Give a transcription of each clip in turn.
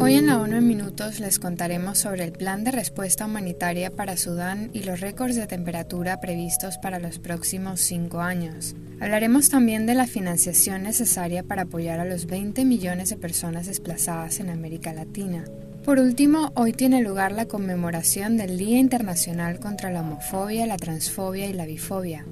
Hoy en la ONU en Minutos les contaremos sobre el plan de respuesta humanitaria para Sudán y los récords de temperatura previstos para los próximos cinco años. Hablaremos también de la financiación necesaria para apoyar a los 20 millones de personas desplazadas en América Latina. Por último, hoy tiene lugar la conmemoración del Día Internacional contra la Homofobia, la Transfobia y la Bifobia.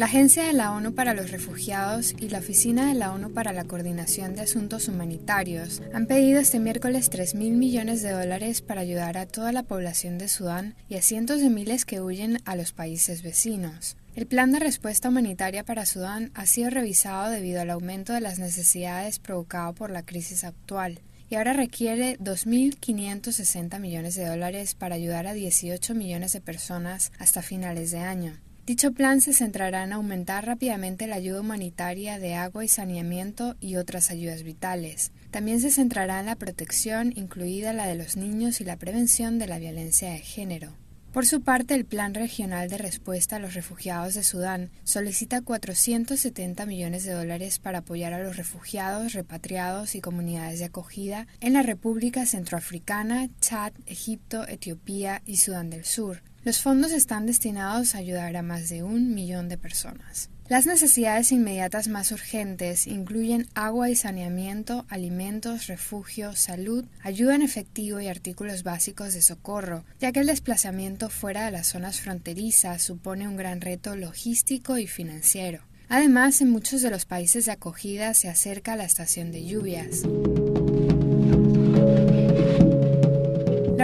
La Agencia de la ONU para los Refugiados y la Oficina de la ONU para la Coordinación de Asuntos Humanitarios han pedido este miércoles 3 mil millones de dólares para ayudar a toda la población de Sudán y a cientos de miles que huyen a los países vecinos. El plan de respuesta humanitaria para Sudán ha sido revisado debido al aumento de las necesidades provocado por la crisis actual y ahora requiere 2.560 millones de dólares para ayudar a 18 millones de personas hasta finales de año. Dicho plan se centrará en aumentar rápidamente la ayuda humanitaria de agua y saneamiento y otras ayudas vitales. También se centrará en la protección, incluida la de los niños y la prevención de la violencia de género. Por su parte, el Plan Regional de Respuesta a los Refugiados de Sudán solicita 470 millones de dólares para apoyar a los refugiados, repatriados y comunidades de acogida en la República Centroafricana, Chad, Egipto, Etiopía y Sudán del Sur. Los fondos están destinados a ayudar a más de un millón de personas. Las necesidades inmediatas más urgentes incluyen agua y saneamiento, alimentos, refugio, salud, ayuda en efectivo y artículos básicos de socorro, ya que el desplazamiento fuera de las zonas fronterizas supone un gran reto logístico y financiero. Además, en muchos de los países de acogida se acerca la estación de lluvias.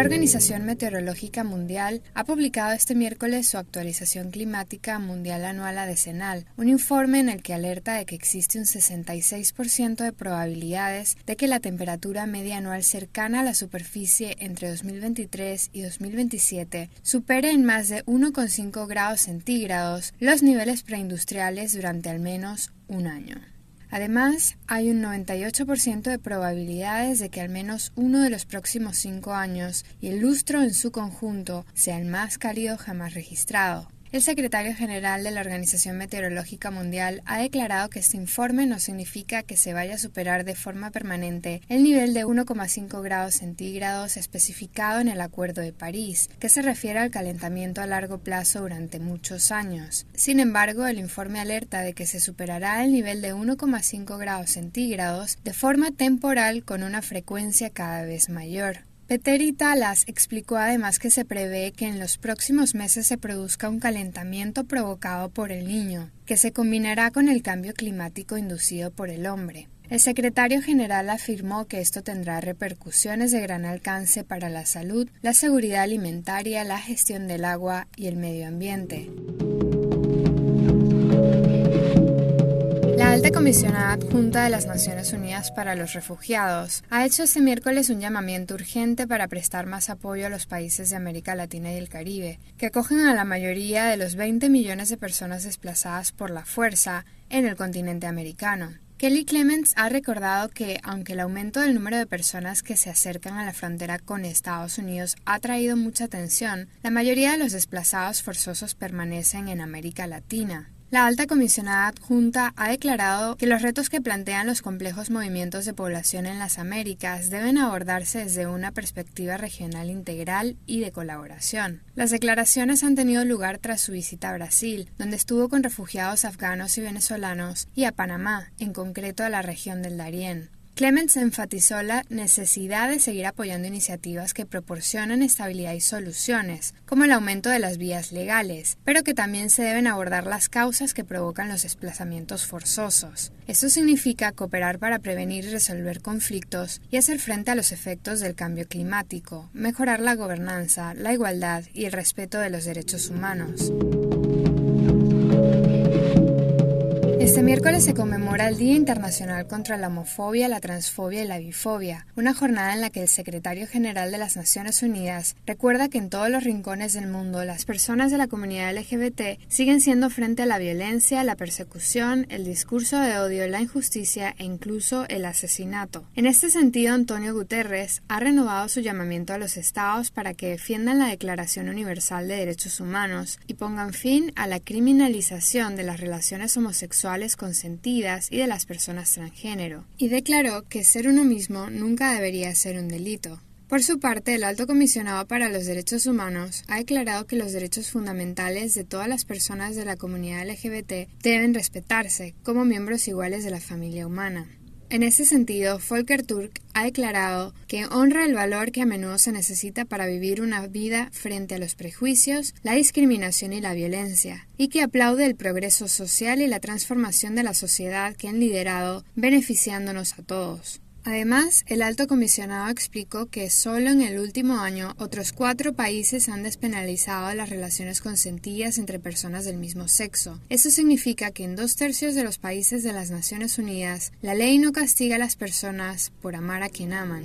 Organización Meteorológica Mundial ha publicado este miércoles su actualización climática mundial anual a decenal, un informe en el que alerta de que existe un 66% de probabilidades de que la temperatura media anual cercana a la superficie entre 2023 y 2027 supere en más de 1,5 grados centígrados los niveles preindustriales durante al menos un año. Además, hay un 98% de probabilidades de que al menos uno de los próximos cinco años y el lustro en su conjunto sea el más cálido jamás registrado. El secretario general de la Organización Meteorológica Mundial ha declarado que este informe no significa que se vaya a superar de forma permanente el nivel de 1,5 grados centígrados especificado en el Acuerdo de París, que se refiere al calentamiento a largo plazo durante muchos años. Sin embargo, el informe alerta de que se superará el nivel de 1,5 grados centígrados de forma temporal con una frecuencia cada vez mayor. Peteri Talas explicó además que se prevé que en los próximos meses se produzca un calentamiento provocado por el niño, que se combinará con el cambio climático inducido por el hombre. El secretario general afirmó que esto tendrá repercusiones de gran alcance para la salud, la seguridad alimentaria, la gestión del agua y el medio ambiente. Comisionada adjunta de las Naciones Unidas para los Refugiados ha hecho este miércoles un llamamiento urgente para prestar más apoyo a los países de América Latina y el Caribe, que acogen a la mayoría de los 20 millones de personas desplazadas por la fuerza en el continente americano. Kelly Clements ha recordado que, aunque el aumento del número de personas que se acercan a la frontera con Estados Unidos ha traído mucha atención, la mayoría de los desplazados forzosos permanecen en América Latina. La alta comisionada adjunta ha declarado que los retos que plantean los complejos movimientos de población en las Américas deben abordarse desde una perspectiva regional integral y de colaboración. Las declaraciones han tenido lugar tras su visita a Brasil, donde estuvo con refugiados afganos y venezolanos, y a Panamá, en concreto a la región del Darién. Clements enfatizó la necesidad de seguir apoyando iniciativas que proporcionan estabilidad y soluciones, como el aumento de las vías legales, pero que también se deben abordar las causas que provocan los desplazamientos forzosos. Esto significa cooperar para prevenir y resolver conflictos y hacer frente a los efectos del cambio climático, mejorar la gobernanza, la igualdad y el respeto de los derechos humanos. Miércoles se conmemora el Día Internacional contra la Homofobia, la Transfobia y la Bifobia, una jornada en la que el secretario general de las Naciones Unidas recuerda que en todos los rincones del mundo las personas de la comunidad LGBT siguen siendo frente a la violencia, la persecución, el discurso de odio, la injusticia e incluso el asesinato. En este sentido, Antonio Guterres ha renovado su llamamiento a los estados para que defiendan la Declaración Universal de Derechos Humanos y pongan fin a la criminalización de las relaciones homosexuales consentidas y de las personas transgénero, y declaró que ser uno mismo nunca debería ser un delito. Por su parte, el Alto Comisionado para los Derechos Humanos ha declarado que los derechos fundamentales de todas las personas de la comunidad LGBT deben respetarse como miembros iguales de la familia humana. En ese sentido, Volker Turk ha declarado que honra el valor que a menudo se necesita para vivir una vida frente a los prejuicios, la discriminación y la violencia, y que aplaude el progreso social y la transformación de la sociedad que han liderado, beneficiándonos a todos. Además, el alto comisionado explicó que solo en el último año otros cuatro países han despenalizado las relaciones consentidas entre personas del mismo sexo. Eso significa que en dos tercios de los países de las Naciones Unidas la ley no castiga a las personas por amar a quien aman.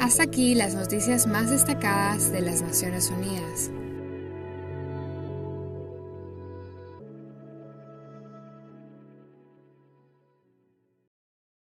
Hasta aquí las noticias más destacadas de las Naciones Unidas.